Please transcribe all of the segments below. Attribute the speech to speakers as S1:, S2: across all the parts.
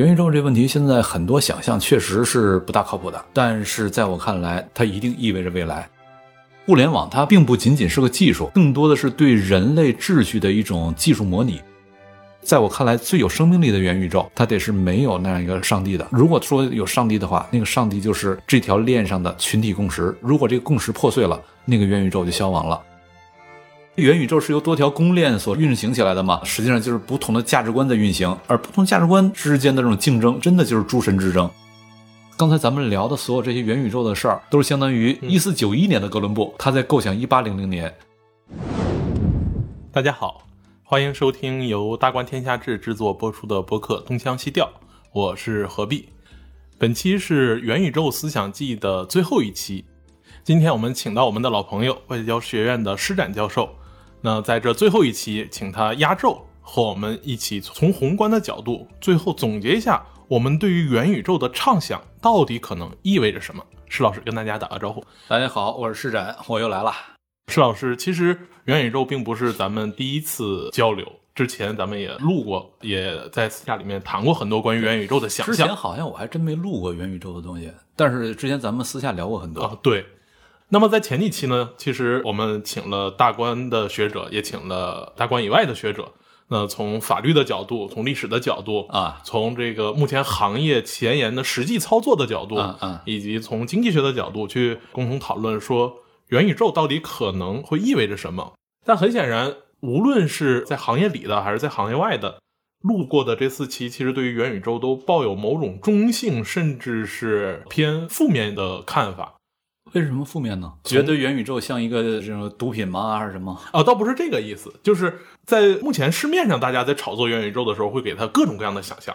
S1: 元宇宙这问题，现在很多想象确实是不大靠谱的，但是在我看来，它一定意味着未来。互联网它并不仅仅是个技术，更多的是对人类秩序的一种技术模拟。在我看来，最有生命力的元宇宙，它得是没有那样一个上帝的。如果说有上帝的话，那个上帝就是这条链上的群体共识。如果这个共识破碎了，那个元宇宙就消亡了。元宇宙是由多条公链所运行起来的嘛？实际上就是不同的价值观在运行，而不同价值观之间的这种竞争，真的就是诸神之争。刚才咱们聊的所有这些元宇宙的事儿，都是相当于一四九一年的哥伦布，他在构想一八零零年。
S2: 大家好。欢迎收听由大观天下志制作播出的播客《东腔西调》，我是何必。本期是元宇宙思想记的最后一期。今天我们请到我们的老朋友外交学院的施展教授。那在这最后一期，请他压轴和我们一起从宏观的角度，最后总结一下我们对于元宇宙的畅想到底可能意味着什么。施老师跟大家打个招呼。
S1: 大家好，我是施展，我又来了。
S2: 施老师，其实元宇宙并不是咱们第一次交流，之前咱们也录过，也在私下里面谈过很多关于元宇宙的想象。
S1: 之前好像我还真没录过元宇宙的东西，但是之前咱们私下聊过很多。
S2: 啊，对。那么在前几期呢，其实我们请了大观的学者，也请了大观以外的学者，那从法律的角度，从历史的角度
S1: 啊，
S2: 从这个目前行业前沿的实际操作的角度，
S1: 嗯，
S2: 以及从经济学的角度去共同讨论说。元宇宙到底可能会意味着什么？但很显然，无论是在行业里的还是在行业外的，路过的这四期，其实对于元宇宙都抱有某种中性，甚至是偏负面的看法。
S1: 为什么负面呢？觉得元宇宙像一个这种毒品吗？还是什么？
S2: 啊，倒不是这个意思，就是在目前市面上，大家在炒作元宇宙的时候，会给他各种各样的想象，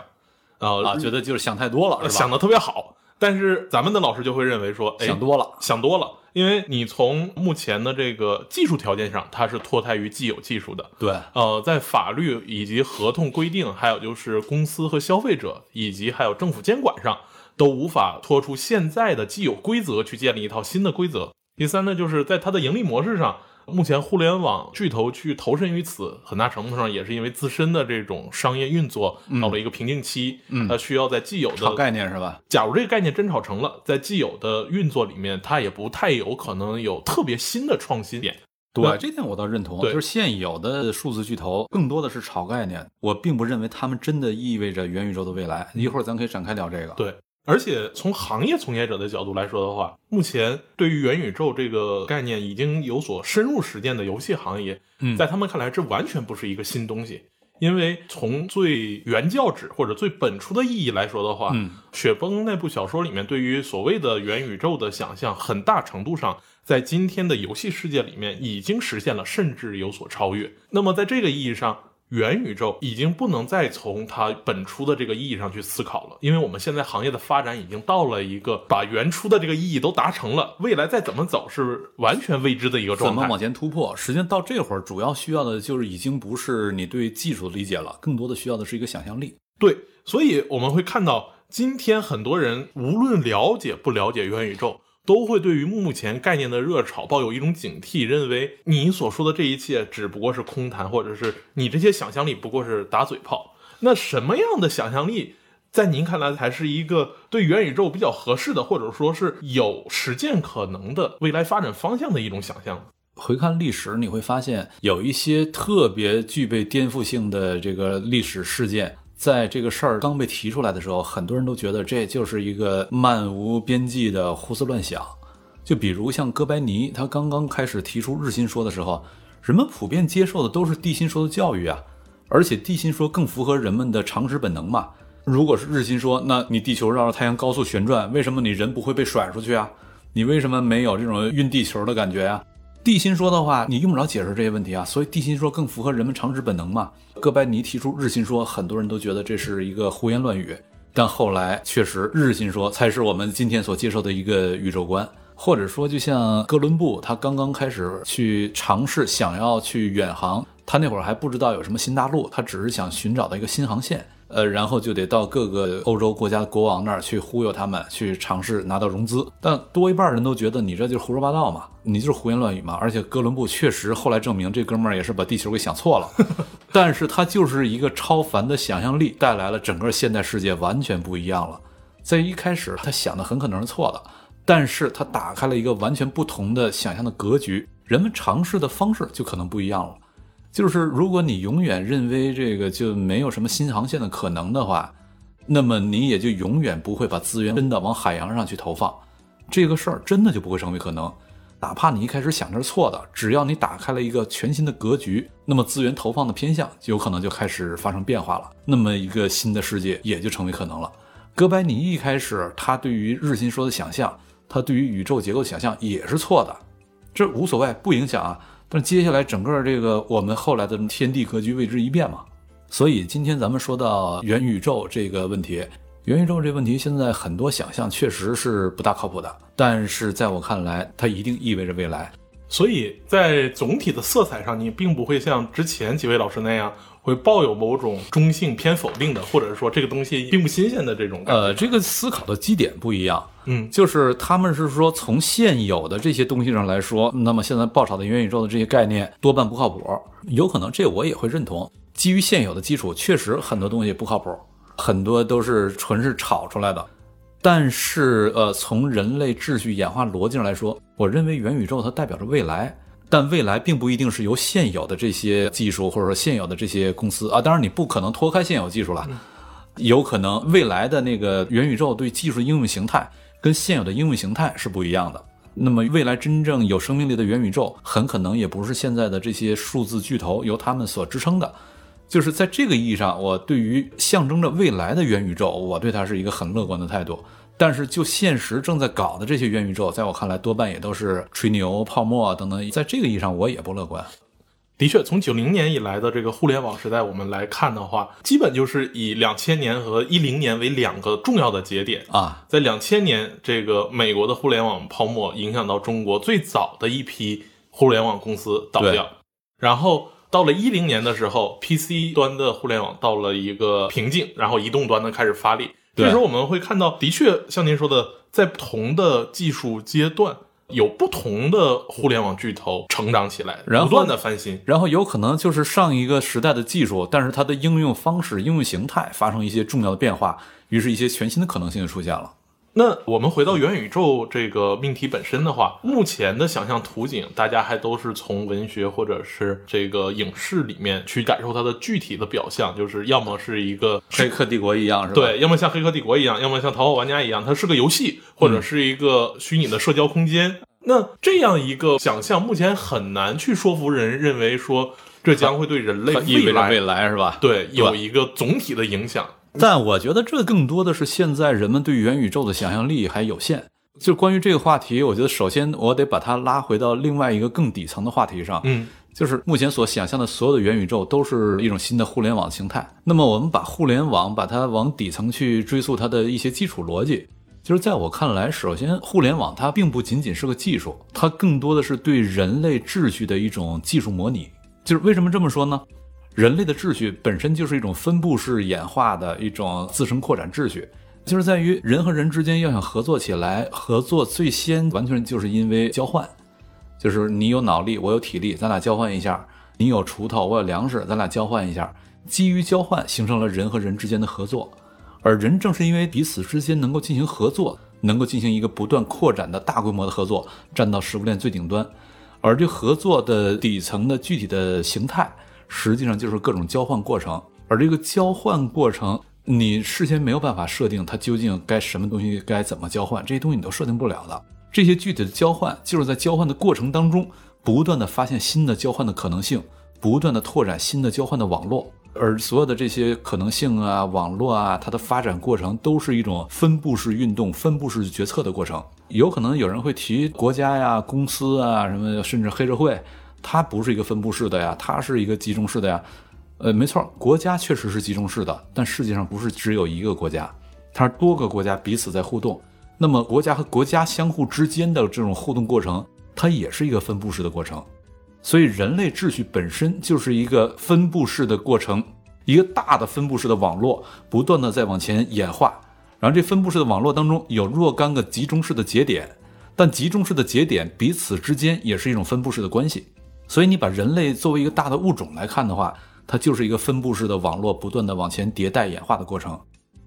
S1: 啊，觉得就是想太多了，
S2: 想的特别好。但是咱们的老师就会认为说，
S1: 想多了，
S2: 想多了。因为你从目前的这个技术条件上，它是脱胎于既有技术的。
S1: 对，
S2: 呃，在法律以及合同规定，还有就是公司和消费者，以及还有政府监管上，都无法脱出现在的既有规则去建立一套新的规则。第三呢，就是在它的盈利模式上。目前互联网巨头去投身于此，很大程度上也是因为自身的这种商业运作到了一个瓶颈期，嗯它需要在既有的
S1: 概念是吧？
S2: 假如这个概念真炒成了，在既有的运作里面，它也不太有可能有特别新的创新点。
S1: 对，这点我倒认同。就是现有的数字巨头更多的是炒概念，我并不认为他们真的意味着元宇宙的未来。一会儿咱可以展开聊这个。
S2: 对。而且从行业从业者的角度来说的话，目前对于元宇宙这个概念已经有所深入实践的游戏行业，在他们看来，这完全不是一个新东西。因为从最原教旨或者最本初的意义来说的话，雪崩那部小说里面对于所谓的元宇宙的想象，很大程度上在今天的游戏世界里面已经实现了，甚至有所超越。那么在这个意义上，元宇宙已经不能再从它本初的这个意义上去思考了，因为我们现在行业的发展已经到了一个把原初的这个意义都达成了，未来再怎么走是完全未知的一个状
S1: 态。怎么往前突破？实际上到这会儿，主要需要的就是已经不是你对技术的理解了，更多的需要的是一个想象力。
S2: 对，所以我们会看到今天很多人无论了解不了解元宇宙。都会对于目前概念的热炒抱有一种警惕，认为你所说的这一切只不过是空谈，或者是你这些想象力不过是打嘴炮。那什么样的想象力，在您看来才是一个对元宇宙比较合适的，或者说是有实践可能的未来发展方向的一种想象？
S1: 回看历史，你会发现有一些特别具备颠覆性的这个历史事件。在这个事儿刚被提出来的时候，很多人都觉得这就是一个漫无边际的胡思乱想。就比如像哥白尼，他刚刚开始提出日心说的时候，人们普遍接受的都是地心说的教育啊，而且地心说更符合人们的常识本能嘛。如果是日心说，那你地球绕着太阳高速旋转，为什么你人不会被甩出去啊？你为什么没有这种晕地球的感觉呀？地心说的话，你用不着解释这些问题啊，所以地心说更符合人们常识本能嘛。哥白尼提出日心说，很多人都觉得这是一个胡言乱语，但后来确实日心说才是我们今天所接受的一个宇宙观，或者说就像哥伦布他刚刚开始去尝试想要去远航，他那会儿还不知道有什么新大陆，他只是想寻找到一个新航线，呃，然后就得到各个欧洲国家的国王那儿去忽悠他们，去尝试拿到融资。但多一半人都觉得你这就是胡说八道嘛，你就是胡言乱语嘛。而且哥伦布确实后来证明这哥们儿也是把地球给想错了，但是他就是一个超凡的想象力带来了整个现代世界完全不一样了。在一开始他想的很可能是错的，但是他打开了一个完全不同的想象的格局，人们尝试的方式就可能不一样了。就是如果你永远认为这个就没有什么新航线的可能的话，那么你也就永远不会把资源真的往海洋上去投放，这个事儿真的就不会成为可能。哪怕你一开始想着是错的，只要你打开了一个全新的格局，那么资源投放的偏向就有可能就开始发生变化了，那么一个新的世界也就成为可能了。哥白尼一开始他对于日心说的想象，他对于宇宙结构想象也是错的，这无所谓，不影响啊。但接下来整个这个我们后来的天地格局为之一变嘛，所以今天咱们说到元宇宙这个问题，元宇宙这个问题现在很多想象确实是不大靠谱的，但是在我看来，它一定意味着未来。
S2: 所以在总体的色彩上，你并不会像之前几位老师那样。会抱有某种中性偏否定的，或者是说这个东西并不新鲜的这种。
S1: 呃，这个思考的基点不一样。
S2: 嗯，
S1: 就是他们是说从现有的这些东西上来说，那么现在爆炒的元宇宙的这些概念多半不靠谱。有可能这我也会认同，基于现有的基础，确实很多东西不靠谱，很多都是纯是炒出来的。但是呃，从人类秩序演化逻辑上来说，我认为元宇宙它代表着未来。但未来并不一定是由现有的这些技术或者说现有的这些公司啊，当然你不可能脱开现有技术了，有可能未来的那个元宇宙对技术应用形态跟现有的应用形态是不一样的。那么未来真正有生命力的元宇宙，很可能也不是现在的这些数字巨头由他们所支撑的。就是在这个意义上，我对于象征着未来的元宇宙，我对它是一个很乐观的态度。但是，就现实正在搞的这些元宇宙，在我看来，多半也都是吹牛、泡沫等等。在这个意义上，我也不乐观。
S2: 的确，从九零年以来的这个互联网时代，我们来看的话，基本就是以两千年和一零年为两个重要的节点
S1: 啊。
S2: 在两千年，这个美国的互联网泡沫影响到中国最早的一批互联网公司倒掉，然后到了一零年的时候，PC 端的互联网到了一个瓶颈，然后移动端呢开始发力。这时候我们会看到，的确像您说的，在不同的技术阶段，有不同的互联网巨头成长起来，然后不断的翻新，
S1: 然后有可能就是上一个时代的技术，但是它的应用方式、应用形态发生一些重要的变化，于是一些全新的可能性就出现了。
S2: 那我们回到元宇宙这个命题本身的话，目前的想象图景，大家还都是从文学或者是这个影视里面去感受它的具体的表象，就是要么是一个
S1: 黑客帝国一样，是吧？
S2: 对，要么像黑客帝国一样，要么像淘宝玩家一样，它是个游戏，或者是一个虚拟的社交空间。那这样一个想象，目前很难去说服人认为说这将会对人类未来
S1: 未来是吧？
S2: 对，有一个总体的影响。
S1: 但我觉得这更多的是现在人们对元宇宙的想象力还有限。就关于这个话题，我觉得首先我得把它拉回到另外一个更底层的话题上。
S2: 嗯，
S1: 就是目前所想象的所有的元宇宙都是一种新的互联网形态。那么我们把互联网把它往底层去追溯它的一些基础逻辑，就是在我看来，首先互联网它并不仅仅是个技术，它更多的是对人类秩序的一种技术模拟。就是为什么这么说呢？人类的秩序本身就是一种分布式演化的一种自身扩展秩序，就是在于人和人之间要想合作起来，合作最先完全就是因为交换，就是你有脑力，我有体力，咱俩交换一下；你有锄头，我有粮食，咱俩交换一下。基于交换，形成了人和人之间的合作，而人正是因为彼此之间能够进行合作，能够进行一个不断扩展的大规模的合作，站到食物链最顶端，而这合作的底层的具体的形态。实际上就是各种交换过程，而这个交换过程，你事先没有办法设定它究竟该什么东西该怎么交换，这些东西你都设定不了的。这些具体的交换，就是在交换的过程当中，不断的发现新的交换的可能性，不断的拓展新的交换的网络。而所有的这些可能性啊、网络啊，它的发展过程都是一种分布式运动、分布式决策的过程。有可能有人会提国家呀、公司啊什么，甚至黑社会。它不是一个分布式的呀，它是一个集中式的呀。呃，没错，国家确实是集中式的，但世界上不是只有一个国家，它是多个国家彼此在互动。那么国家和国家相互之间的这种互动过程，它也是一个分布式的过程。所以人类秩序本身就是一个分布式的过程，一个大的分布式的网络不断的在往前演化，然后这分布式的网络当中有若干个集中式的节点，但集中式的节点彼此之间也是一种分布式的关系。所以你把人类作为一个大的物种来看的话，它就是一个分布式的网络不断的往前迭代演化的过程。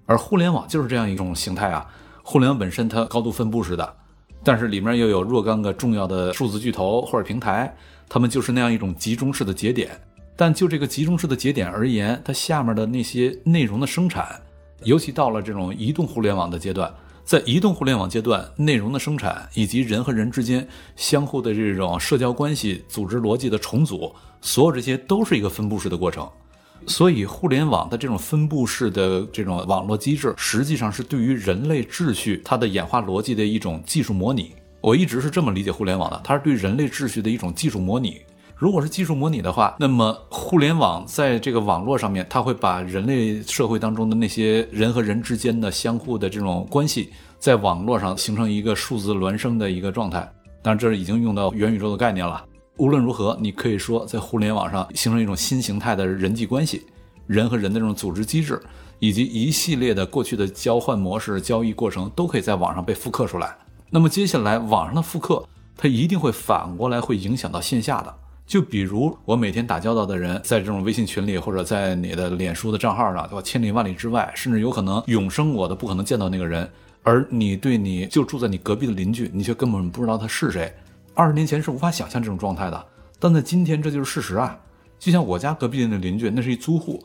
S1: 而互联网就是这样一种形态啊，互联网本身它高度分布式的，但是里面又有若干个重要的数字巨头或者平台，它们就是那样一种集中式的节点。但就这个集中式的节点而言，它下面的那些内容的生产，尤其到了这种移动互联网的阶段，在移动互联网阶段，内容的生产以及人和人之间相互的这种社交关系、组织逻辑的重组，所有这些都是一个分布式的过程。所以，互联网的这种分布式的这种网络机制，实际上是对于人类秩序它的演化逻辑的一种技术模拟。我一直是这么理解互联网的，它是对人类秩序的一种技术模拟。如果是技术模拟的话，那么互联网在这个网络上面，它会把人类社会当中的那些人和人之间的相互的这种关系，在网络上形成一个数字孪生的一个状态。当然，这是已经用到元宇宙的概念了。无论如何，你可以说在互联网上形成一种新形态的人际关系，人和人的这种组织机制，以及一系列的过去的交换模式、交易过程，都可以在网上被复刻出来。那么接下来，网上的复刻，它一定会反过来会影响到线下的。就比如我每天打交道的人，在这种微信群里，或者在你的脸书的账号上，对吧？千里万里之外，甚至有可能永生我都不可能见到那个人，而你对你就住在你隔壁的邻居，你却根本不知道他是谁。二十年前是无法想象这种状态的，但在今天这就是事实啊！就像我家隔壁的那邻居，那是一租户，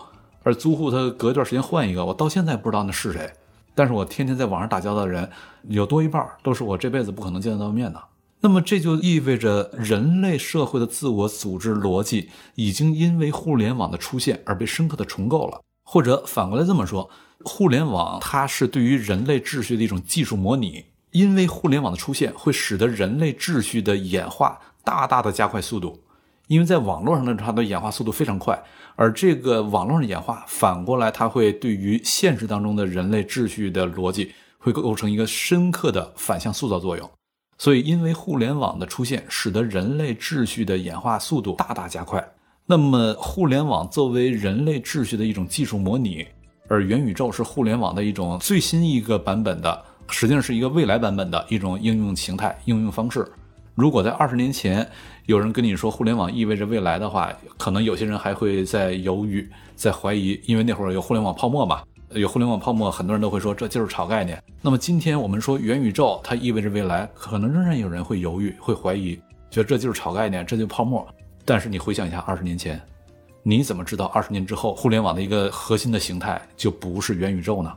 S1: 而租户他隔一段时间换一个，我到现在不知道那是谁。但是我天天在网上打交道的人，有多一半都是我这辈子不可能见得到面的。那么这就意味着人类社会的自我组织逻辑已经因为互联网的出现而被深刻的重构了，或者反过来这么说，互联网它是对于人类秩序的一种技术模拟，因为互联网的出现会使得人类秩序的演化大大的加快速度，因为在网络上的它的演化速度非常快，而这个网络上演化反过来它会对于现实当中的人类秩序的逻辑会构成一个深刻的反向塑造作用。所以，因为互联网的出现，使得人类秩序的演化速度大大加快。那么，互联网作为人类秩序的一种技术模拟，而元宇宙是互联网的一种最新一个版本的，实际上是一个未来版本的一种应用形态、应用方式。如果在二十年前有人跟你说互联网意味着未来的话，可能有些人还会在犹豫、在怀疑，因为那会儿有互联网泡沫嘛。有互联网泡沫，很多人都会说这就是炒概念。那么今天我们说元宇宙，它意味着未来，可能仍然有人会犹豫、会怀疑，觉得这就是炒概念，这就是泡沫。但是你回想一下，二十年前，你怎么知道二十年之后互联网的一个核心的形态就不是元宇宙呢？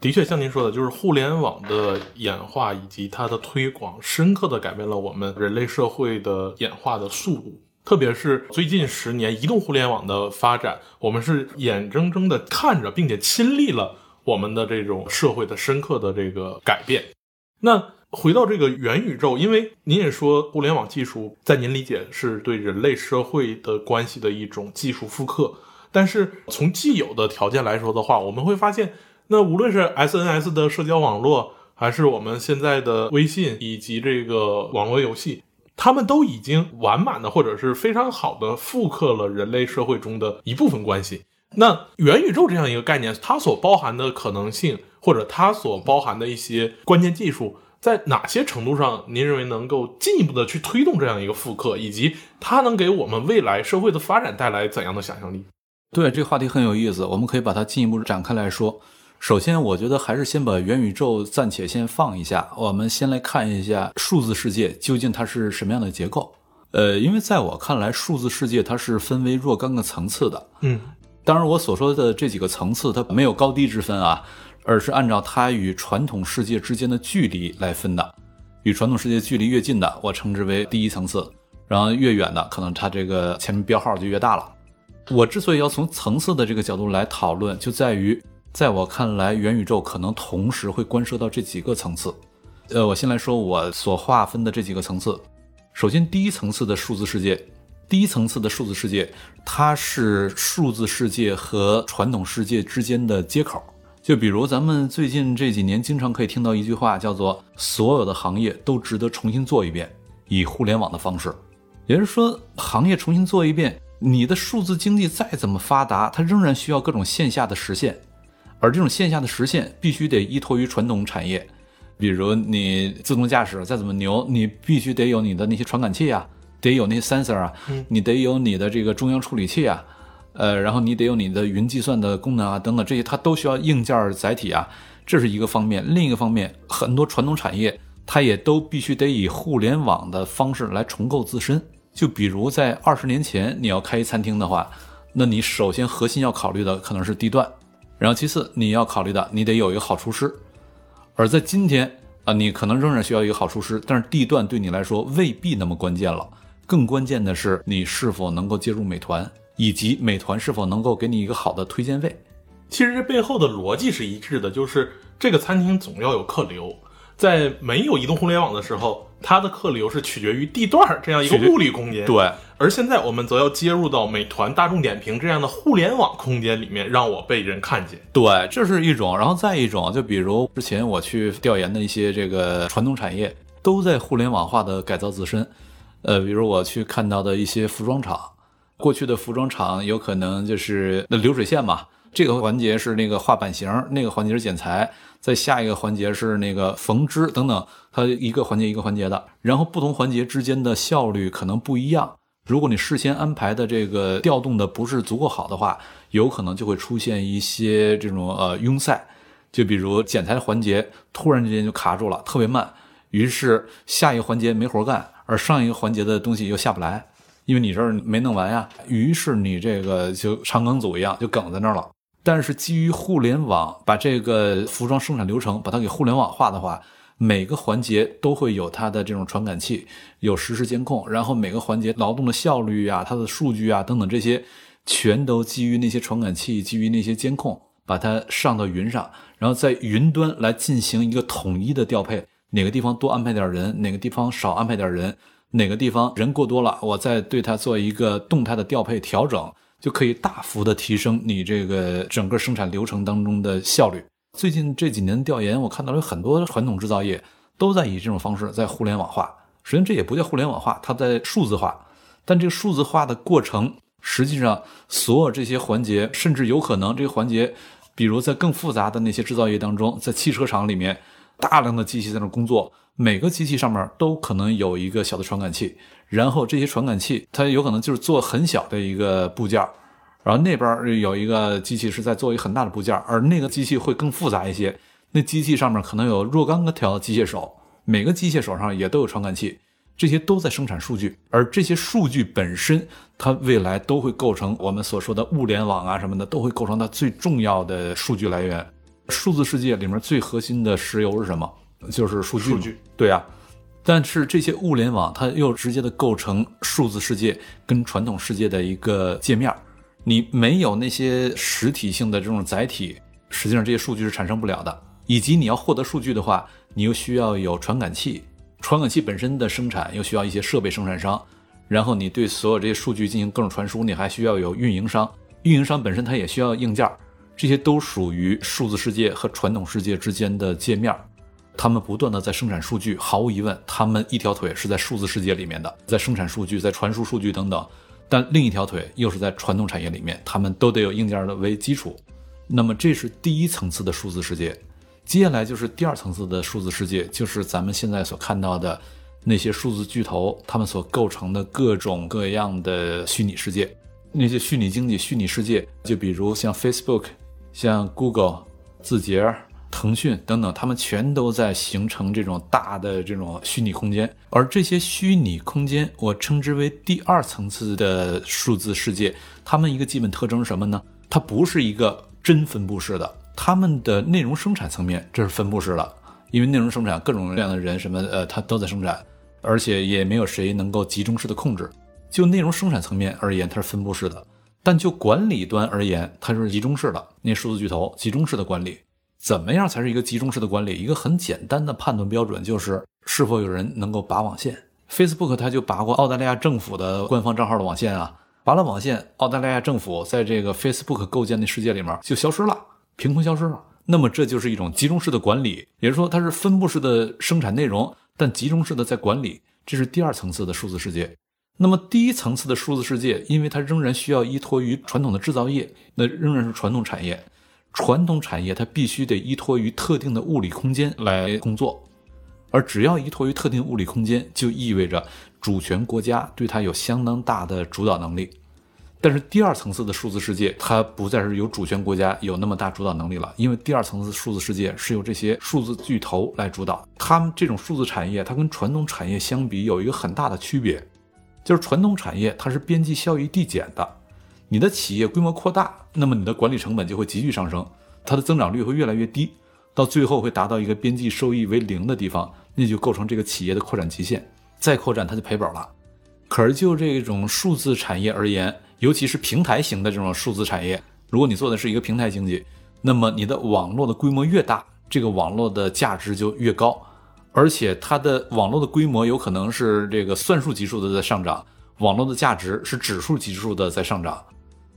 S2: 的确，像您说的，就是互联网的演化以及它的推广，深刻的改变了我们人类社会的演化的速度。特别是最近十年移动互联网的发展，我们是眼睁睁的看着，并且亲历了我们的这种社会的深刻的这个改变。那回到这个元宇宙，因为您也说互联网技术在您理解是对人类社会的关系的一种技术复刻，但是从既有的条件来说的话，我们会发现，那无论是 SNS 的社交网络，还是我们现在的微信以及这个网络游戏。他们都已经完满的或者是非常好的复刻了人类社会中的一部分关系。那元宇宙这样一个概念，它所包含的可能性，或者它所包含的一些关键技术，在哪些程度上，您认为能够进一步的去推动这样一个复刻，以及它能给我们未来社会的发展带来怎样的想象力？
S1: 对，这个话题很有意思，我们可以把它进一步展开来说。首先，我觉得还是先把元宇宙暂且先放一下，我们先来看一下数字世界究竟它是什么样的结构。呃，因为在我看来，数字世界它是分为若干个层次的。
S2: 嗯，
S1: 当然，我所说的这几个层次它没有高低之分啊，而是按照它与传统世界之间的距离来分的。与传统世界距离越近的，我称之为第一层次；然后越远的，可能它这个前面标号就越大了。我之所以要从层次的这个角度来讨论，就在于。在我看来，元宇宙可能同时会关涉到这几个层次。呃，我先来说我所划分的这几个层次。首先，第一层次的数字世界，第一层次的数字世界，它是数字世界和传统世界之间的接口。就比如咱们最近这几年经常可以听到一句话，叫做“所有的行业都值得重新做一遍”，以互联网的方式，也就是说，行业重新做一遍。你的数字经济再怎么发达，它仍然需要各种线下的实现，而这种线下的实现必须得依托于传统产业，比如你自动驾驶再怎么牛，你必须得有你的那些传感器啊，得有那些 sensor 啊，你得有你的这个中央处理器啊，呃，然后你得有你的云计算的功能啊，等等这些，它都需要硬件载体啊，这是一个方面。另一个方面，很多传统产业它也都必须得以互联网的方式来重构自身。就比如在二十年前，你要开一餐厅的话，那你首先核心要考虑的可能是地段，然后其次你要考虑的，你得有一个好厨师。而在今天啊，你可能仍然需要一个好厨师，但是地段对你来说未必那么关键了。更关键的是你是否能够接入美团，以及美团是否能够给你一个好的推荐位。
S2: 其实这背后的逻辑是一致的，就是这个餐厅总要有客流。在没有移动互联网的时候，它的客流是取决于地段这样一个物理空间。
S1: 对，
S2: 而现在我们则要接入到美团、大众点评这样的互联网空间里面，让我被人看见。
S1: 对，这是一种。然后再一种，就比如之前我去调研的一些这个传统产业，都在互联网化的改造自身。呃，比如我去看到的一些服装厂，过去的服装厂有可能就是流水线嘛。这个环节是那个画版型，那个环节是剪裁，在下一个环节是那个缝织等等，它一个环节一个环节的，然后不同环节之间的效率可能不一样。如果你事先安排的这个调动的不是足够好的话，有可能就会出现一些这种呃拥塞，就比如剪裁环节突然之间就卡住了，特别慢，于是下一个环节没活干，而上一个环节的东西又下不来，因为你这儿没弄完呀，于是你这个就长梗组一样就梗在那儿了。但是基于互联网，把这个服装生产流程把它给互联网化的话，每个环节都会有它的这种传感器，有实时监控，然后每个环节劳动的效率啊、它的数据啊等等这些，全都基于那些传感器、基于那些监控，把它上到云上，然后在云端来进行一个统一的调配，哪个地方多安排点人，哪个地方少安排点人，哪个地方人过多了，我再对它做一个动态的调配调整。就可以大幅的提升你这个整个生产流程当中的效率。最近这几年调研，我看到了很多传统制造业都在以这种方式在互联网化。实际上这也不叫互联网化，它在数字化。但这个数字化的过程，实际上所有这些环节，甚至有可能这个环节，比如在更复杂的那些制造业当中，在汽车厂里面，大量的机器在那工作，每个机器上面都可能有一个小的传感器。然后这些传感器，它有可能就是做很小的一个部件然后那边有一个机器是在做一个很大的部件而那个机器会更复杂一些。那机器上面可能有若干个条机械手，每个机械手上也都有传感器，这些都在生产数据，而这些数据本身，它未来都会构成我们所说的物联网啊什么的，都会构成它最重要的数据来源。数字世界里面最核心的石油是什么？就是数据。
S2: 数据，
S1: 对啊。但是这些物联网，它又直接的构成数字世界跟传统世界的一个界面你没有那些实体性的这种载体，实际上这些数据是产生不了的。以及你要获得数据的话，你又需要有传感器，传感器本身的生产又需要一些设备生产商，然后你对所有这些数据进行各种传输，你还需要有运营商，运营商本身它也需要硬件，这些都属于数字世界和传统世界之间的界面。他们不断的在生产数据，毫无疑问，他们一条腿是在数字世界里面的，在生产数据，在传输数据等等，但另一条腿又是在传统产业里面，他们都得有硬件的为基础。那么这是第一层次的数字世界，接下来就是第二层次的数字世界，就是咱们现在所看到的那些数字巨头，他们所构成的各种各样的虚拟世界，那些虚拟经济、虚拟世界，就比如像 Facebook、像 Google、字节。腾讯等等，他们全都在形成这种大的这种虚拟空间，而这些虚拟空间，我称之为第二层次的数字世界。它们一个基本特征是什么呢？它不是一个真分布式的，它们的内容生产层面这是分布式的，因为内容生产各种各样的人什么呃，它都在生产，而且也没有谁能够集中式的控制。就内容生产层面而言，它是分布式的，但就管理端而言，它是集中式的。那数字巨头集中式的管理。怎么样才是一个集中式的管理？一个很简单的判断标准就是是否有人能够拔网线。Facebook 它就拔过澳大利亚政府的官方账号的网线啊，拔了网线，澳大利亚政府在这个 Facebook 构建的世界里面就消失了，凭空消失了。那么这就是一种集中式的管理，也就是说它是分布式的生产内容，但集中式的在管理，这是第二层次的数字世界。那么第一层次的数字世界，因为它仍然需要依托于传统的制造业，那仍然是传统产业。传统产业它必须得依托于特定的物理空间来工作，而只要依托于特定物理空间，就意味着主权国家对它有相当大的主导能力。但是第二层次的数字世界，它不再是由主权国家有那么大主导能力了，因为第二层次数字世界是由这些数字巨头来主导。他们这种数字产业，它跟传统产业相比有一个很大的区别，就是传统产业它是边际效益递减的，你的企业规模扩大，那么你的管理成本就会急剧上升，它的增长率会越来越低，到最后会达到一个边际收益为零的地方，那就构成这个企业的扩展极限，再扩展它就赔本了。可是就这种数字产业而言，尤其是平台型的这种数字产业，如果你做的是一个平台经济，那么你的网络的规模越大，这个网络的价值就越高，而且它的网络的规模有可能是这个算术级数的在上涨，网络的价值是指数级数的在上涨，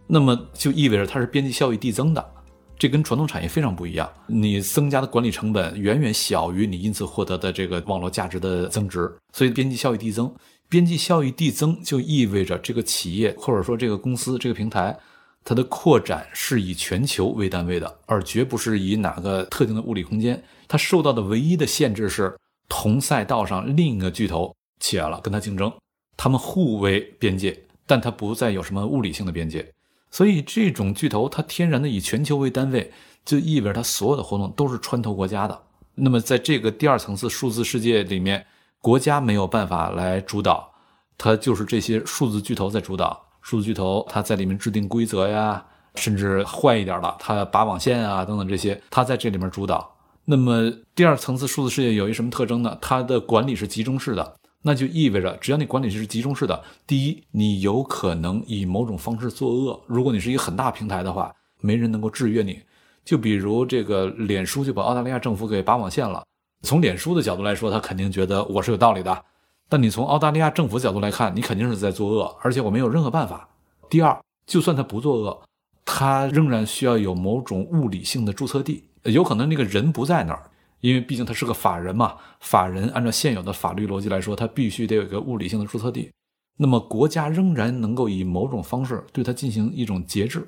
S1: 那么就意味着它是边际效益递增的，这跟传统产业非常不一样，你增加的管理成本远远小于你因此获得的这个网络价值的增值，所以边际效益递增。边际效益递增就意味着这个企业或者说这个公司这个平台，它的扩展是以全球为单位的，而绝不是以哪个特定的物理空间。它受到的唯一的限制是同赛道上另一个巨头起来了跟它竞争，他们互为边界，但它不再有什么物理性的边界。所以这种巨头它天然的以全球为单位，就意味着它所有的活动都是穿透国家的。那么在这个第二层次数字世界里面。国家没有办法来主导，它就是这些数字巨头在主导。数字巨头它在里面制定规则呀，甚至坏一点的，它拔网线啊等等这些，它在这里面主导。那么第二层次数字世界有一什么特征呢？它的管理是集中式的，那就意味着只要你管理是集中式的，第一，你有可能以某种方式作恶。如果你是一个很大平台的话，没人能够制约你。就比如这个脸书就把澳大利亚政府给拔网线了。从脸书的角度来说，他肯定觉得我是有道理的。但你从澳大利亚政府角度来看，你肯定是在作恶，而且我没有任何办法。第二，就算他不作恶，他仍然需要有某种物理性的注册地，有可能那个人不在那儿，因为毕竟他是个法人嘛。法人按照现有的法律逻辑来说，他必须得有一个物理性的注册地。那么国家仍然能够以某种方式对他进行一种节制，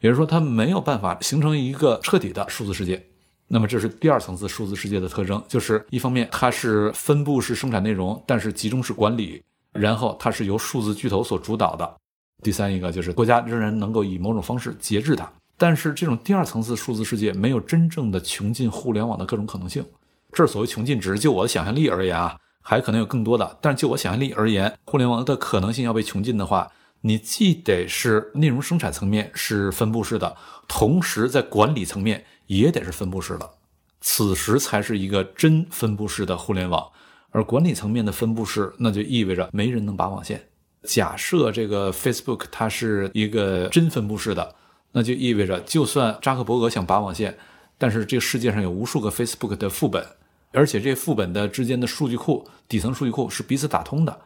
S1: 也就是说，他没有办法形成一个彻底的数字世界。那么这是第二层次数字世界的特征，就是一方面它是分布式生产内容，但是集中式管理，然后它是由数字巨头所主导的。第三一个就是国家仍然能够以某种方式节制它，但是这种第二层次数字世界没有真正的穷尽互联网的各种可能性。这所谓穷尽，只是就我的想象力而言啊，还可能有更多的。但是就我想象力而言，互联网的可能性要被穷尽的话，你既得是内容生产层面是分布式的，同时在管理层面。也得是分布式的，此时才是一个真分布式的互联网。而管理层面的分布式，那就意味着没人能拔网线。假设这个 Facebook 它是一个真分布式的，那就意味着就算扎克伯格想拔网线，但是这个世界上有无数个 Facebook 的副本，而且这副本的之间的数据库底层数据库是彼此打通的。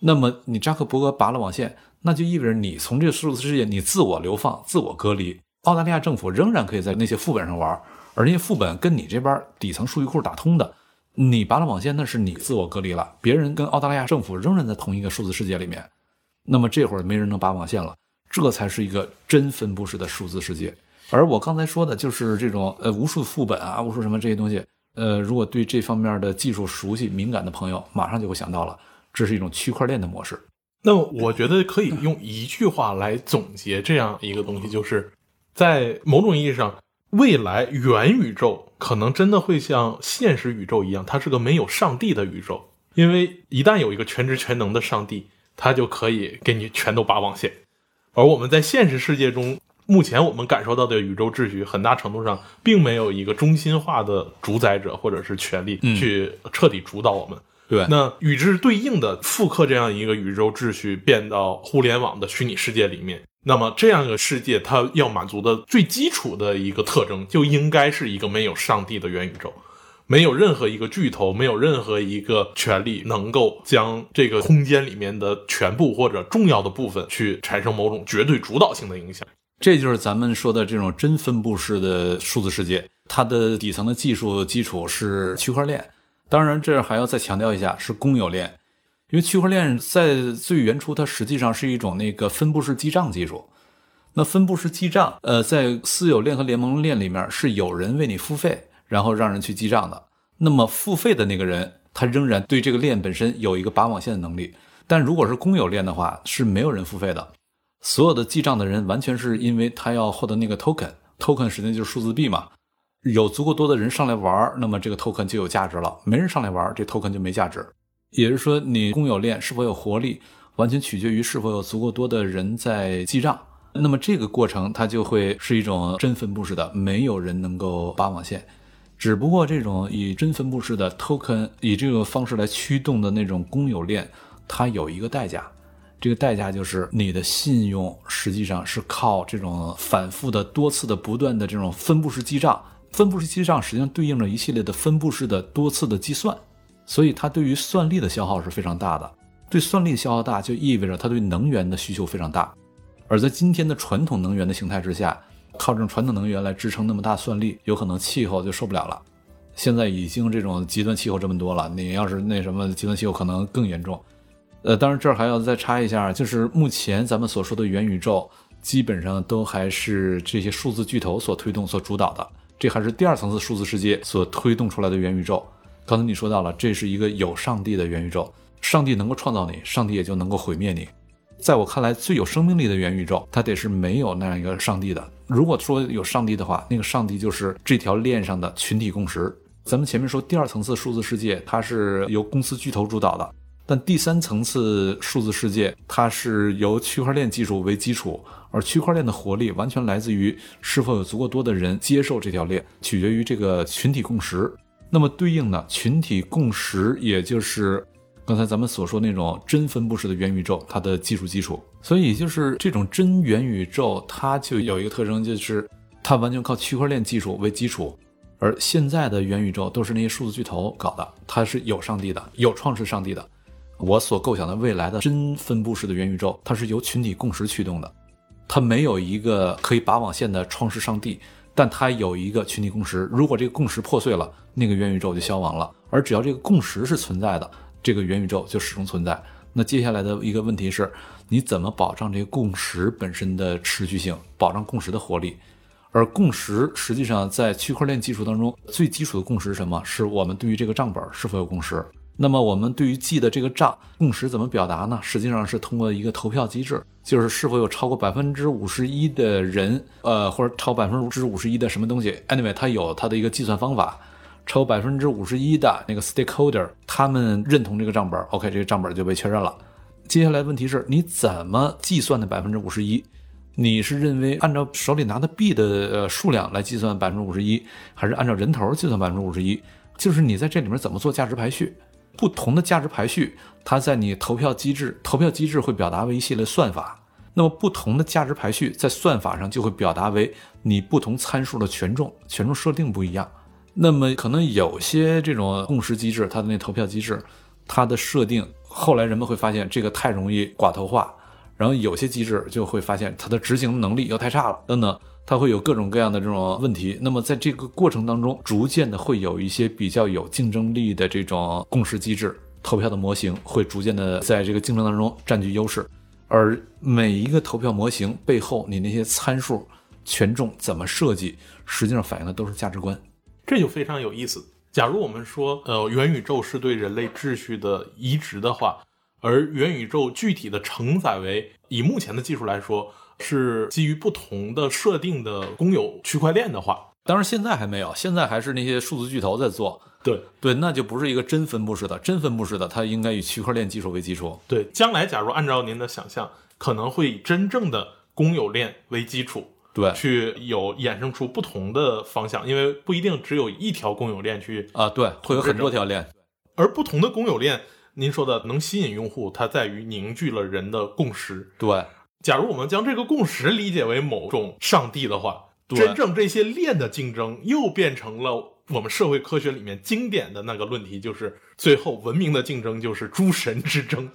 S1: 那么你扎克伯格拔了网线，那就意味着你从这个数字世界你自我流放、自我隔离。澳大利亚政府仍然可以在那些副本上玩，而那些副本跟你这边底层数据库打通的，你拔了网线，那是你自我隔离了。别人跟澳大利亚政府仍然在同一个数字世界里面，那么这会儿没人能拔网线了，这才是一个真分布式的数字世界。而我刚才说的就是这种呃无数副本啊，无数什么这些东西，呃，如果对这方面的技术熟悉敏感的朋友，马上就会想到了，这是一种区块链的模式。
S2: 那我觉得可以用一句话来总结这样一个东西，就是。在某种意义上，未来元宇宙可能真的会像现实宇宙一样，它是个没有上帝的宇宙。因为一旦有一个全知全能的上帝，他就可以给你全都拔网线。而我们在现实世界中，目前我们感受到的宇宙秩序，很大程度上并没有一个中心化的主宰者或者是权力去彻底主导我们。
S1: 对，
S2: 那与之对应的复刻这样一个宇宙秩序，变到互联网的虚拟世界里面。那么，这样一个世界，它要满足的最基础的一个特征，就应该是一个没有上帝的元宇宙，没有任何一个巨头，没有任何一个权利能够将这个空间里面的全部或者重要的部分去产生某种绝对主导性的影响。
S1: 这就是咱们说的这种真分布式的数字世界，它的底层的技术基础是区块链。当然，这还要再强调一下，是公有链。因为区块链在最原初，它实际上是一种那个分布式记账技术。那分布式记账，呃，在私有链和联盟链里面是有人为你付费，然后让人去记账的。那么付费的那个人，他仍然对这个链本身有一个拔网线的能力。但如果是公有链的话，是没有人付费的。所有的记账的人完全是因为他要获得那个 token，token 实际上就是数字币嘛。有足够多的人上来玩，那么这个 token 就有价值了。没人上来玩，这 token 就没价值。也就是说，你公有链是否有活力，完全取决于是否有足够多的人在记账。那么这个过程它就会是一种真分布式的，没有人能够拔网线。只不过这种以真分布式的 token 以这个方式来驱动的那种公有链，它有一个代价。这个代价就是你的信用实际上是靠这种反复的、多次的、不断的这种分布式记账。分布式记账实际上对应着一系列的分布式的多次的计算，所以它对于算力的消耗是非常大的。对算力消耗大，就意味着它对能源的需求非常大。而在今天的传统能源的形态之下，靠这种传统能源来支撑那么大算力，有可能气候就受不了了。现在已经这种极端气候这么多了，你要是那什么极端气候可能更严重。呃，当然这儿还要再插一下，就是目前咱们所说的元宇宙，基本上都还是这些数字巨头所推动、所主导的。这还是第二层次数字世界所推动出来的元宇宙。刚才你说到了，这是一个有上帝的元宇宙，上帝能够创造你，上帝也就能够毁灭你。在我看来，最有生命力的元宇宙，它得是没有那样一个上帝的。如果说有上帝的话，那个上帝就是这条链上的群体共识。咱们前面说第二层次数字世界，它是由公司巨头主导的，但第三层次数字世界，它是由区块链技术为基础。而区块链的活力完全来自于是否有足够多的人接受这条链，取决于这个群体共识。那么对应的群体共识，也就是刚才咱们所说那种真分布式的元宇宙，它的技术基础。所以就是这种真元宇宙，它就有一个特征，就是它完全靠区块链技术为基础。而现在的元宇宙都是那些数字巨头搞的，它是有上帝的，有创世上帝的。我所构想的未来的真分布式的元宇宙，它是由群体共识驱动的。它没有一个可以拔网线的创世上帝，但它有一个群体共识。如果这个共识破碎了，那个元宇宙就消亡了。而只要这个共识是存在的，这个元宇宙就始终存在。那接下来的一个问题是，你怎么保障这个共识本身的持续性，保障共识的活力？而共识实际上在区块链技术当中最基础的共识是什么？是我们对于这个账本是否有共识。那么我们对于记的这个账共识怎么表达呢？实际上是通过一个投票机制，就是是否有超过百分之五十一的人，呃，或者超百分之五十一的什么东西，anyway，它有它的一个计算方法，超百分之五十一的那个 stakeholder，他们认同这个账本，OK，这个账本就被确认了。接下来问题是你怎么计算的百分之五十一？你是认为按照手里拿的币的呃数量来计算百分之五十一，还是按照人头计算百分之五十一？就是你在这里面怎么做价值排序？不同的价值排序，它在你投票机制，投票机制会表达为一系列算法。那么不同的价值排序在算法上就会表达为你不同参数的权重，权重设定不一样。那么可能有些这种共识机制，它的那投票机制，它的设定，后来人们会发现这个太容易寡头化，然后有些机制就会发现它的执行能力又太差了，等等。它会有各种各样的这种问题，那么在这个过程当中，逐渐的会有一些比较有竞争力的这种共识机制，投票的模型会逐渐的在这个竞争当中占据优势，而每一个投票模型背后，你那些参数权重怎么设计，实际上反映的都是价值观，
S2: 这就非常有意思。假如我们说，呃，元宇宙是对人类秩序的移植的话，而元宇宙具体的承载为以目前的技术来说。是基于不同的设定的公有区块链的话，
S1: 当然现在还没有，现在还是那些数字巨头在做。
S2: 对
S1: 对，那就不是一个真分布式的，真分布式的它应该以区块链技术为基础。
S2: 对，将来假如按照您的想象，可能会以真正的公有链为基础，
S1: 对，
S2: 去有衍生出不同的方向，因为不一定只有一条公有链去
S1: 啊，对，会有很多条链，
S2: 而不同的公有链，您说的能吸引用户，它在于凝聚了人的共识，
S1: 对。
S2: 假如我们将这个共识理解为某种上帝的话，真正这些链的竞争又变成了我们社会科学里面经典的那个论题，就是最后文明的竞争就是诸神之争。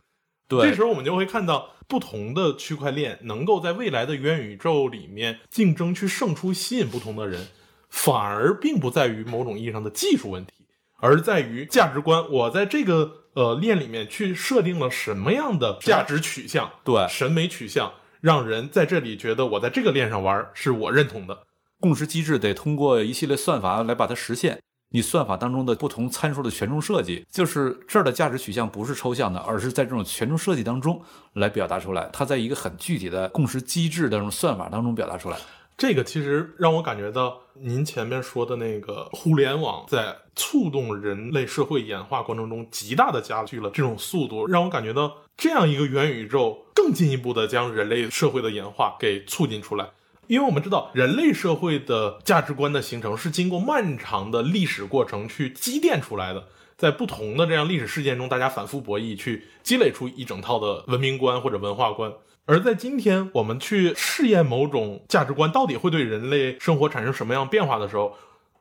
S1: 对，
S2: 这时候我们就会看到不同的区块链能够在未来的元宇宙里面竞争去胜出，吸引不同的人，反而并不在于某种意义上的技术问题，而在于价值观。我在这个呃链里面去设定了什么样的价值取向，
S1: 对
S2: 审美取向，让人在这里觉得我在这个链上玩是我认同的。
S1: 共识机制得通过一系列算法来把它实现。你算法当中的不同参数的权重设计，就是这儿的价值取向不是抽象的，而是在这种权重设计当中来表达出来。它在一个很具体的共识机制的这种算法当中表达出来。
S2: 这个其实让我感觉到您前面说的那个互联网在促动人类社会演化过程中极大的加剧了这种速度，让我感觉到这样一个元宇宙更进一步的将人类社会的演化给促进出来。因为我们知道，人类社会的价值观的形成是经过漫长的历史过程去积淀出来的，在不同的这样历史事件中，大家反复博弈，去积累出一整套的文明观或者文化观。而在今天，我们去试验某种价值观到底会对人类生活产生什么样变化的时候，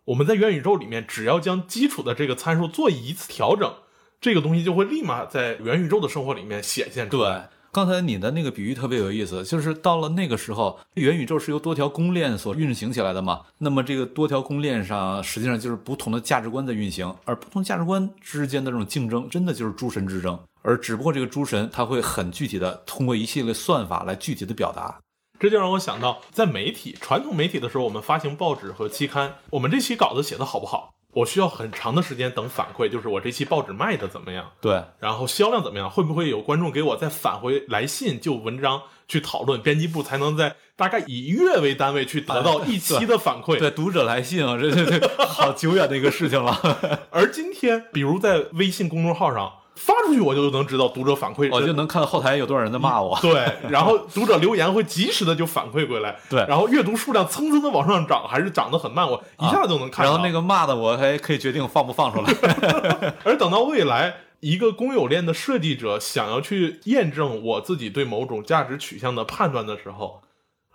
S2: 我们在元宇宙里面，只要将基础的这个参数做一次调整，这个东西就会立马在元宇宙的生活里面显现出来。
S1: 刚才你的那个比喻特别有意思，就是到了那个时候，元宇宙是由多条公链所运行起来的嘛。那么这个多条公链上，实际上就是不同的价值观在运行，而不同价值观之间的这种竞争，真的就是诸神之争。而只不过这个诸神，他会很具体的通过一系列算法来具体的表达。
S2: 这就让我想到，在媒体传统媒体的时候，我们发行报纸和期刊，我们这期稿子写的好不好？我需要很长的时间等反馈，就是我这期报纸卖的怎么样？
S1: 对，
S2: 然后销量怎么样？会不会有观众给我再返回来信，就文章去讨论？编辑部才能在大概以月为单位去得到一期的反馈。
S1: 对，读者来信啊，这这这好久远的一个事情了。
S2: 而今天，比如在微信公众号上。发出去我就能知道读者反馈，
S1: 我就能看到后台有多少人在骂我。
S2: 对，然后读者留言会及时的就反馈回来。
S1: 对，
S2: 然后阅读数量蹭蹭的往上涨，还是涨得很慢，我一下就能看
S1: 到。然后那个骂的我还可以决定放不放出来。
S2: 而等到未来，一个公有链的设计者想要去验证我自己对某种价值取向的判断的时候，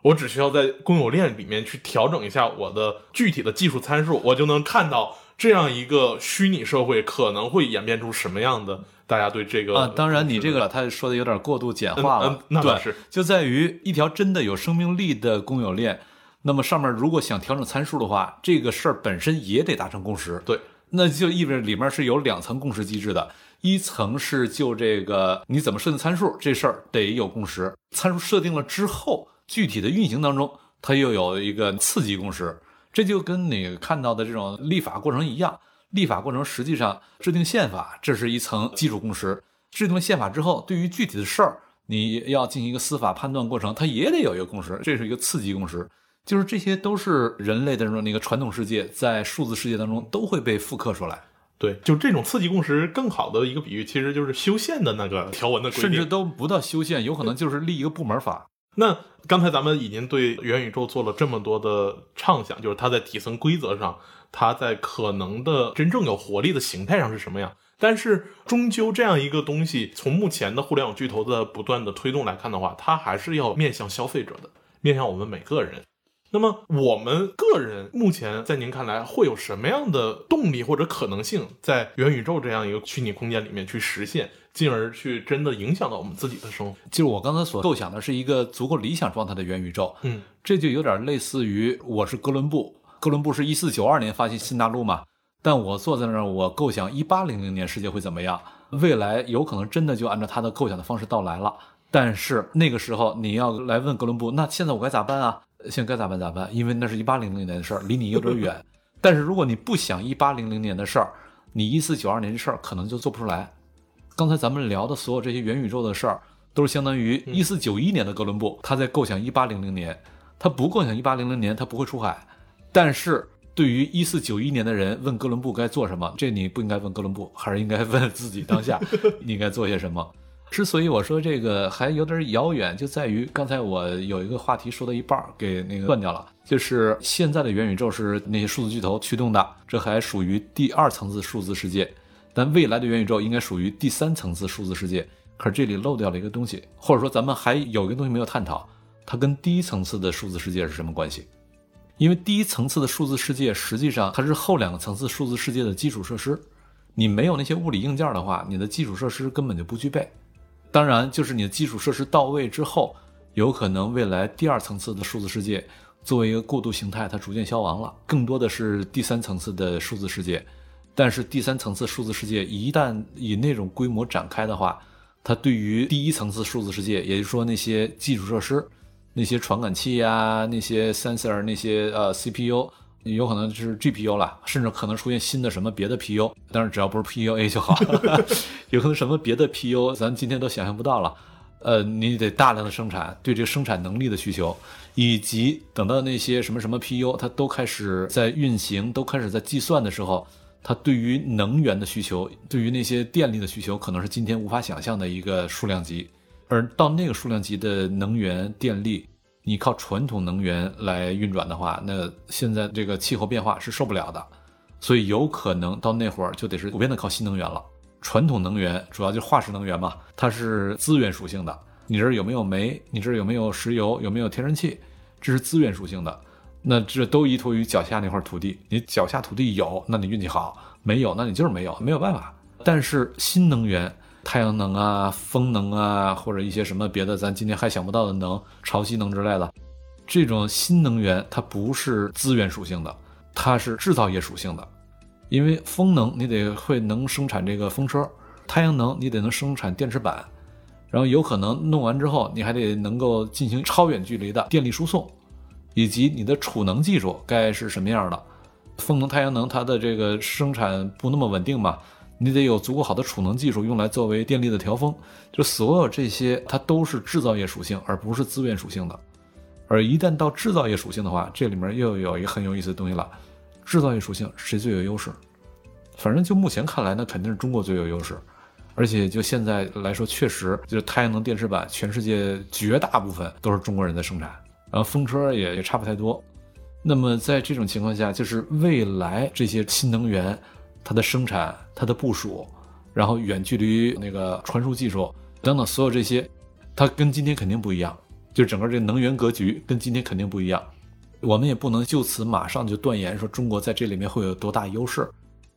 S2: 我只需要在公有链里面去调整一下我的具体的技术参数，我就能看到。这样一个虚拟社会可能会演变出什么样的？大家对这个
S1: 啊，当然你这个他说的有点过度简化了。
S2: 那倒是，
S1: 就在于一条真的有生命力的公有链，那么上面如果想调整参数的话，这个事儿本身也得达成共识。
S2: 对，
S1: 那就意味着里面是有两层共识机制的，一层是就这个你怎么设定参数这事儿得有共识，参数设定了之后，具体的运行当中它又有一个次级共识。这就跟你看到的这种立法过程一样，立法过程实际上制定宪法，这是一层基础共识。制定了宪法之后，对于具体的事儿，你要进行一个司法判断过程，它也得有一个共识，这是一个次级共识。就是这些都是人类的那个传统世界，在数字世界当中都会被复刻出来。
S2: 对，就这种刺激共识，更好的一个比喻，其实就是修宪的那个条文的规
S1: 定，甚至都不到修宪，有可能就是立一个部门法。
S2: 那刚才咱们已经对元宇宙做了这么多的畅想，就是它在底层规则上，它在可能的真正有活力的形态上是什么样？但是终究这样一个东西，从目前的互联网巨头的不断的推动来看的话，它还是要面向消费者的，面向我们每个人。那么我们个人目前在您看来会有什么样的动力或者可能性，在元宇宙这样一个虚拟空间里面去实现？进而去真的影响到我们自己的生活，
S1: 就是我刚才所构想的是一个足够理想状态的元宇宙。
S2: 嗯，
S1: 这就有点类似于我是哥伦布，哥伦布是一四九二年发现新大陆嘛，但我坐在那儿，我构想一八零零年世界会怎么样，未来有可能真的就按照他的构想的方式到来了。但是那个时候你要来问哥伦布，那现在我该咋办啊？现在该咋办咋办？因为那是一八零零年的事儿，离你有点远。但是如果你不想一八零零年的事儿，你一四九二年的事儿可能就做不出来。刚才咱们聊的所有这些元宇宙的事儿，都是相当于一四九一年的哥伦布，他在构想一八零零年，他不构想一八零零年，他不会出海。但是对于一四九一年的人问哥伦布该做什么，这你不应该问哥伦布，还是应该问自己当下 你应该做些什么。之所以我说这个还有点遥远，就在于刚才我有一个话题说到一半给那个断掉了，就是现在的元宇宙是那些数字巨头驱动的，这还属于第二层次数字世界。但未来的元宇宙应该属于第三层次数字世界，可是这里漏掉了一个东西，或者说咱们还有一个东西没有探讨，它跟第一层次的数字世界是什么关系？因为第一层次的数字世界实际上它是后两个层次数字世界的基础设施，你没有那些物理硬件的话，你的基础设施根本就不具备。当然，就是你的基础设施到位之后，有可能未来第二层次的数字世界作为一个过渡形态，它逐渐消亡了，更多的是第三层次的数字世界。但是第三层次数字世界一旦以那种规模展开的话，它对于第一层次数字世界，也就是说那些基础设施、那些传感器呀、那些 sensor、那些呃 CPU，有可能就是 GPU 了，甚至可能出现新的什么别的 PU，当然只要不是 PUA 就好，有可能什么别的 PU，咱今天都想象不到了。呃，你得大量的生产，对这个生产能力的需求，以及等到那些什么什么 PU 它都开始在运行，都开始在计算的时候。它对于能源的需求，对于那些电力的需求，可能是今天无法想象的一个数量级。而到那个数量级的能源电力，你靠传统能源来运转的话，那现在这个气候变化是受不了的。所以有可能到那会儿就得是普遍的靠新能源了。传统能源主要就是化石能源嘛，它是资源属性的。你这儿有没有煤？你这儿有没有石油？有没有天然气？这是资源属性的。那这都依托于脚下那块土地，你脚下土地有，那你运气好；没有，那你就是没有，没有办法。但是新能源，太阳能啊、风能啊，或者一些什么别的，咱今天还想不到的能，潮汐能之类的，这种新能源它不是资源属性的，它是制造业属性的。因为风能你得会能生产这个风车，太阳能你得能生产电池板，然后有可能弄完之后，你还得能够进行超远距离的电力输送。以及你的储能技术该是什么样的？风能、太阳能，它的这个生产不那么稳定嘛，你得有足够好的储能技术用来作为电力的调峰。就所有这些，它都是制造业属性，而不是资源属性的。而一旦到制造业属性的话，这里面又有一个很有意思的东西了：制造业属性谁最有优势？反正就目前看来，那肯定是中国最有优势。而且就现在来说，确实就是太阳能电池板，全世界绝大部分都是中国人在生产。然后风车也也差不太多，那么在这种情况下，就是未来这些新能源，它的生产、它的部署，然后远距离那个传输技术等等，所有这些，它跟今天肯定不一样。就整个这能源格局跟今天肯定不一样。我们也不能就此马上就断言说中国在这里面会有多大优势，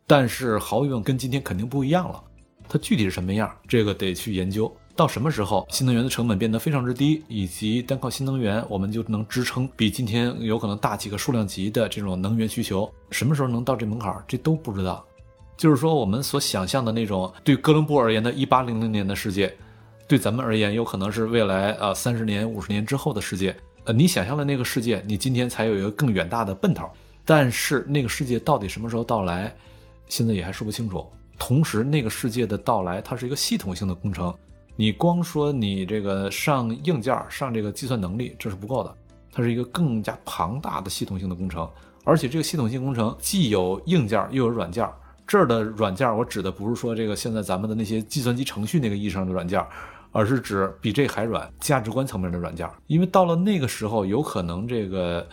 S1: 但是毫无疑问跟今天肯定不一样了。它具体是什么样，这个得去研究。到什么时候新能源的成本变得非常之低，以及单靠新能源我们就能支撑比今天有可能大几个数量级的这种能源需求？什么时候能到这门槛？这都不知道。就是说，我们所想象的那种对哥伦布而言的1800年的世界，对咱们而言有可能是未来呃三十年、五十年之后的世界。呃，你想象的那个世界，你今天才有一个更远大的奔头。但是那个世界到底什么时候到来，现在也还说不清楚。同时，那个世界的到来，它是一个系统性的工程。你光说你这个上硬件上这个计算能力，这是不够的，它是一个更加庞大的系统性的工程，而且这个系统性工程既有硬件又有软件。这儿的软件，我指的不是说这个现在咱们的那些计算机程序那个意义上的软件，而是指比这还软，价值观层面的软件。因为到了那个时候，有可能这个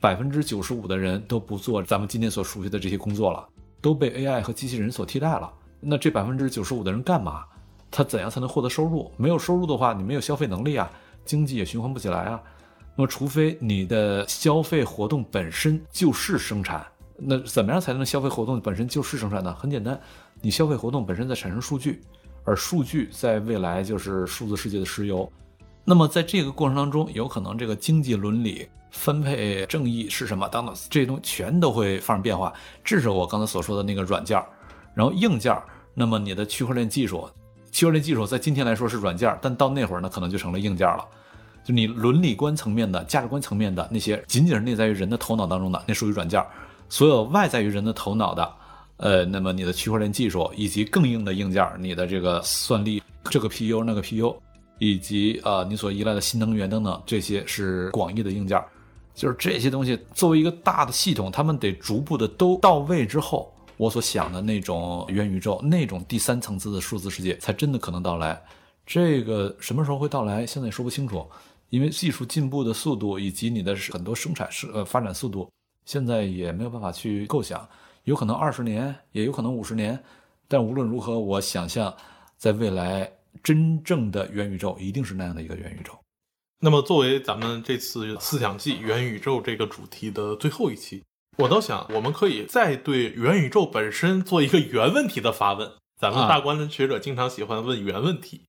S1: 百分之九十五的人都不做咱们今天所熟悉的这些工作了，都被 AI 和机器人所替代了。那这百分之九十五的人干嘛？他怎样才能获得收入？没有收入的话，你没有消费能力啊，经济也循环不起来啊。那么，除非你的消费活动本身就是生产，那怎么样才能消费活动本身就是生产呢？很简单，你消费活动本身在产生数据，而数据在未来就是数字世界的石油。那么，在这个过程当中，有可能这个经济伦理、分配正义是什么等等这些东西全都会发生变化。这是我刚才所说的那个软件儿，然后硬件儿，那么你的区块链技术。区块链技术在今天来说是软件，但到那会儿呢，可能就成了硬件了。就你伦理观层面的、价值观层面的那些，仅仅是内在于人的头脑当中的，那属于软件。所有外在于人的头脑的，呃，那么你的区块链技术以及更硬的硬件，你的这个算力，这个 PU 那个 PU，以及呃你所依赖的新能源等等，这些是广义的硬件。就是这些东西作为一个大的系统，他们得逐步的都到位之后。我所想的那种元宇宙，那种第三层次的数字世界，才真的可能到来。这个什么时候会到来，现在也说不清楚，因为技术进步的速度以及你的很多生产是呃发展速度，现在也没有办法去构想。有可能二十年，也有可能五十年。但无论如何，我想象在未来，真正的元宇宙一定是那样的一个元宇宙。
S2: 那么，作为咱们这次思想季元宇宙这个主题的最后一期。我倒想，我们可以再对元宇宙本身做一个原问题的发问。咱们大观的学者经常喜欢问原问题。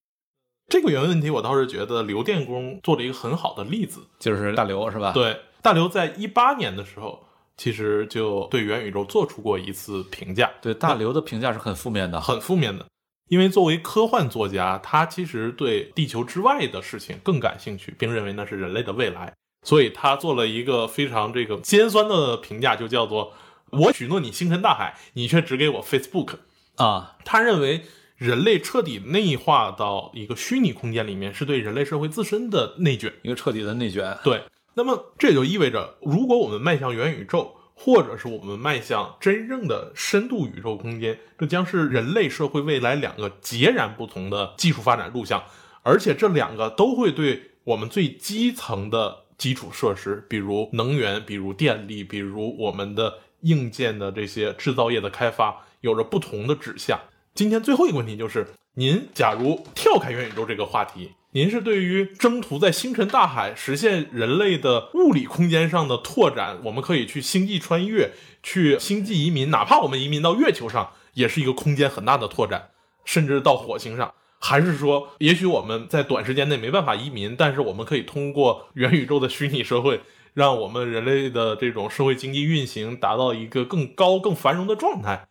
S2: 这个原问题，我倒是觉得刘电工做了一个很好的例子，
S1: 就是大刘是吧？
S2: 对，大刘在一八年的时候其实就对元宇宙做出过一次评价。
S1: 对大刘的评价是很负面的，
S2: 很负面的。因为作为科幻作家，他其实对地球之外的事情更感兴趣，并认为那是人类的未来，所以他做了一个非常这个尖酸的评价，就叫做“我许诺你星辰大海，你却只给我 Facebook
S1: 啊”。
S2: 他认为人类彻底内化到一个虚拟空间里面，是对人类社会自身的内卷，
S1: 一个彻底的内卷。
S2: 对，那么这也就意味着，如果我们迈向元宇宙，或者是我们迈向真正的深度宇宙空间，这将是人类社会未来两个截然不同的技术发展路向，而且这两个都会对我们最基层的基础设施，比如能源、比如电力、比如我们的硬件的这些制造业的开发，有着不同的指向。今天最后一个问题就是，您假如跳开元宇宙这个话题。您是对于征途在星辰大海实现人类的物理空间上的拓展，我们可以去星际穿越，去星际移民，哪怕我们移民到月球上，也是一个空间很大的拓展，甚至到火星上，还是说，也许我们在短时间内没办法移民，但是我们可以通过元宇宙的虚拟社会，让我们人类的这种社会经济运行达到一个更高、更繁荣的状态。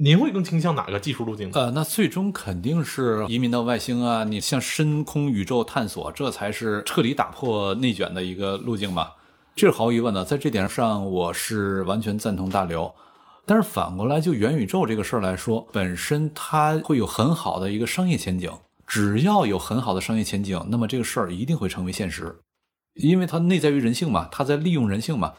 S2: 您会更倾向哪个技术路径？
S1: 呃，那最终肯定是移民到外星啊！你向深空宇宙探索，这才是彻底打破内卷的一个路径嘛。这是毫无疑问的，在这点上我是完全赞同大刘。但是反过来，就元宇宙这个事儿来说，本身它会有很好的一个商业前景。只要有很好的商业前景，那么这个事儿一定会成为现实，因为它内在于人性嘛，它在利用人性嘛。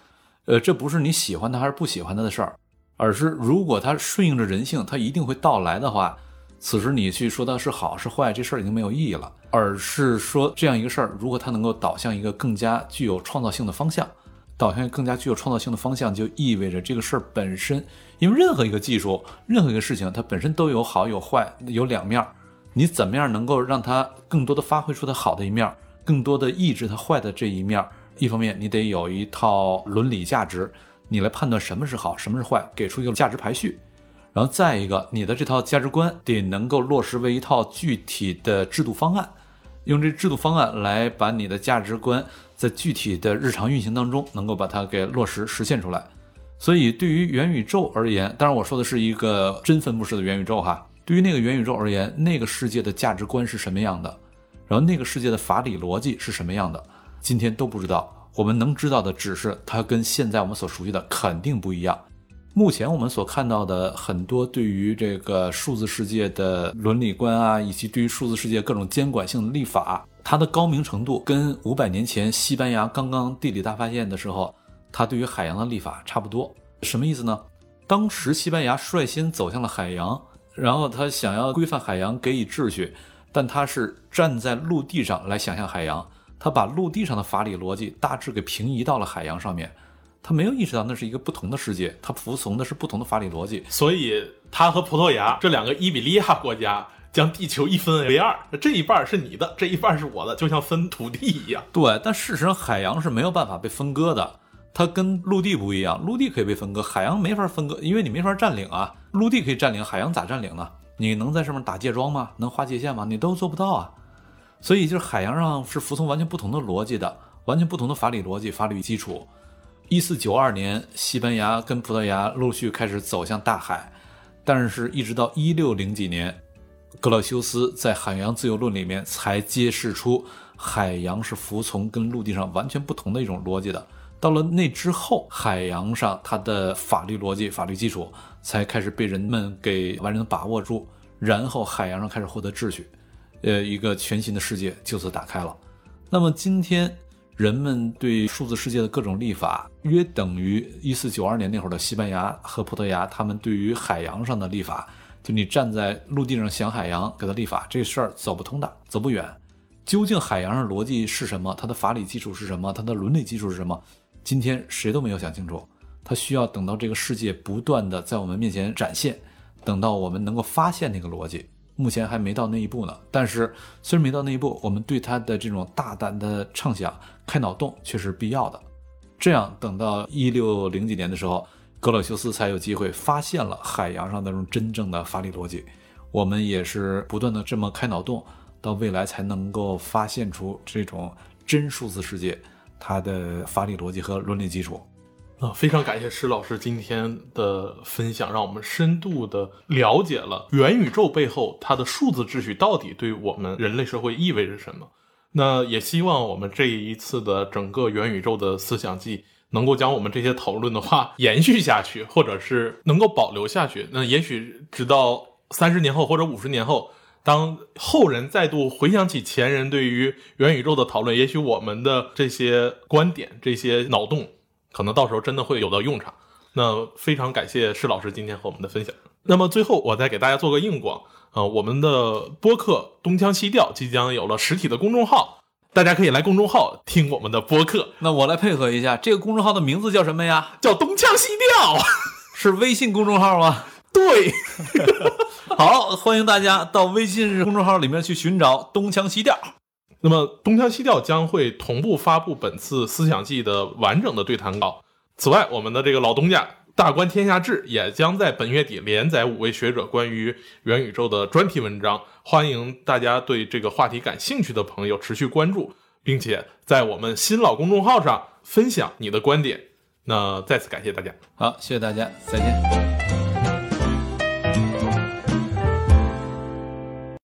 S1: 呃，这不是你喜欢它还是不喜欢它的事儿。而是，如果它顺应着人性，它一定会到来的话，此时你去说它是好是坏，这事儿已经没有意义了。而是说这样一个事儿，如果它能够导向一个更加具有创造性的方向，导向更加具有创造性的方向，就意味着这个事儿本身，因为任何一个技术，任何一个事情，它本身都有好有坏，有两面儿。你怎么样能够让它更多的发挥出它好的一面，更多的抑制它坏的这一面？一方面，你得有一套伦理价值。你来判断什么是好，什么是坏，给出一个价值排序，然后再一个，你的这套价值观得能够落实为一套具体的制度方案，用这制度方案来把你的价值观在具体的日常运行当中能够把它给落实实现出来。所以，对于元宇宙而言，当然我说的是一个真分布式的元宇宙哈。对于那个元宇宙而言，那个世界的价值观是什么样的，然后那个世界的法理逻辑是什么样的，今天都不知道。我们能知道的只是它跟现在我们所熟悉的肯定不一样。目前我们所看到的很多对于这个数字世界的伦理观啊，以及对于数字世界各种监管性的立法，它的高明程度跟五百年前西班牙刚刚地理大发现的时候，它对于海洋的立法差不多。什么意思呢？当时西班牙率先走向了海洋，然后他想要规范海洋，给予秩序，但他是站在陆地上来想象海洋。他把陆地上的法理逻辑大致给平移到了海洋上面，他没有意识到那是一个不同的世界，他服从的是不同的法理逻辑，
S2: 所以他和葡萄牙这两个伊比利亚国家将地球一分为二，这一半是你的，这一半是我的，就像分土地一样。
S1: 对，但事实上海洋是没有办法被分割的，它跟陆地不一样，陆地可以被分割，海洋没法分割，因为你没法占领啊。陆地可以占领，海洋咋占领呢？你能在上面打界桩吗？能划界限吗？你都做不到啊。所以就是海洋上是服从完全不同的逻辑的，完全不同的法理逻辑、法律基础。一四九二年，西班牙跟葡萄牙陆续开始走向大海，但是一直到一六零几年，格劳修斯在《海洋自由论》里面才揭示出海洋是服从跟陆地上完全不同的一种逻辑的。到了那之后，海洋上它的法律逻辑、法律基础才开始被人们给完整的把握住，然后海洋上开始获得秩序。呃，一个全新的世界就此打开了。那么今天人们对数字世界的各种立法，约等于一四九二年那会儿的西班牙和葡萄牙，他们对于海洋上的立法，就你站在陆地上想海洋给他立法，这事儿走不通的，走不远。究竟海洋上逻辑是什么？它的法理基础是什么？它的伦理基础是什么？今天谁都没有想清楚。它需要等到这个世界不断的在我们面前展现，等到我们能够发现那个逻辑。目前还没到那一步呢，但是虽然没到那一步，我们对它的这种大胆的畅想、开脑洞却是必要的。这样，等到一六零几年的时候，格勒修斯才有机会发现了海洋上那种真正的法理逻辑。我们也是不断的这么开脑洞，到未来才能够发现出这种真数字世界它的法理逻辑和伦理基础。
S2: 啊，非常感谢施老师今天的分享，让我们深度的了解了元宇宙背后它的数字秩序到底对我们人类社会意味着什么。那也希望我们这一次的整个元宇宙的思想季能够将我们这些讨论的话 延续下去，或者是能够保留下去。那也许直到三十年后或者五十年后，当后人再度回想起前人对于元宇宙的讨论，也许我们的这些观点、这些脑洞，可能到时候真的会有到用场。那非常感谢施老师今天和我们的分享。那么最后，我再给大家做个硬广。呃，我们的播客东腔西调即将有了实体的公众号，大家可以来公众号听我们的播客。
S1: 那我来配合一下，这个公众号的名字叫什么呀？
S2: 叫东腔西调，
S1: 是微信公众号吗？
S2: 对，
S1: 好，欢迎大家到微信公众号里面去寻找东腔西调。
S2: 那么东腔西调将会同步发布本次思想季的完整的对谈稿。此外，我们的这个老东家。大观天下志也将在本月底连载五位学者关于元宇宙的专题文章，欢迎大家对这个话题感兴趣的朋友持续关注，并且在我们新老公众号上分享你的观点。那再次感谢大家，
S1: 好，谢谢大家，再见。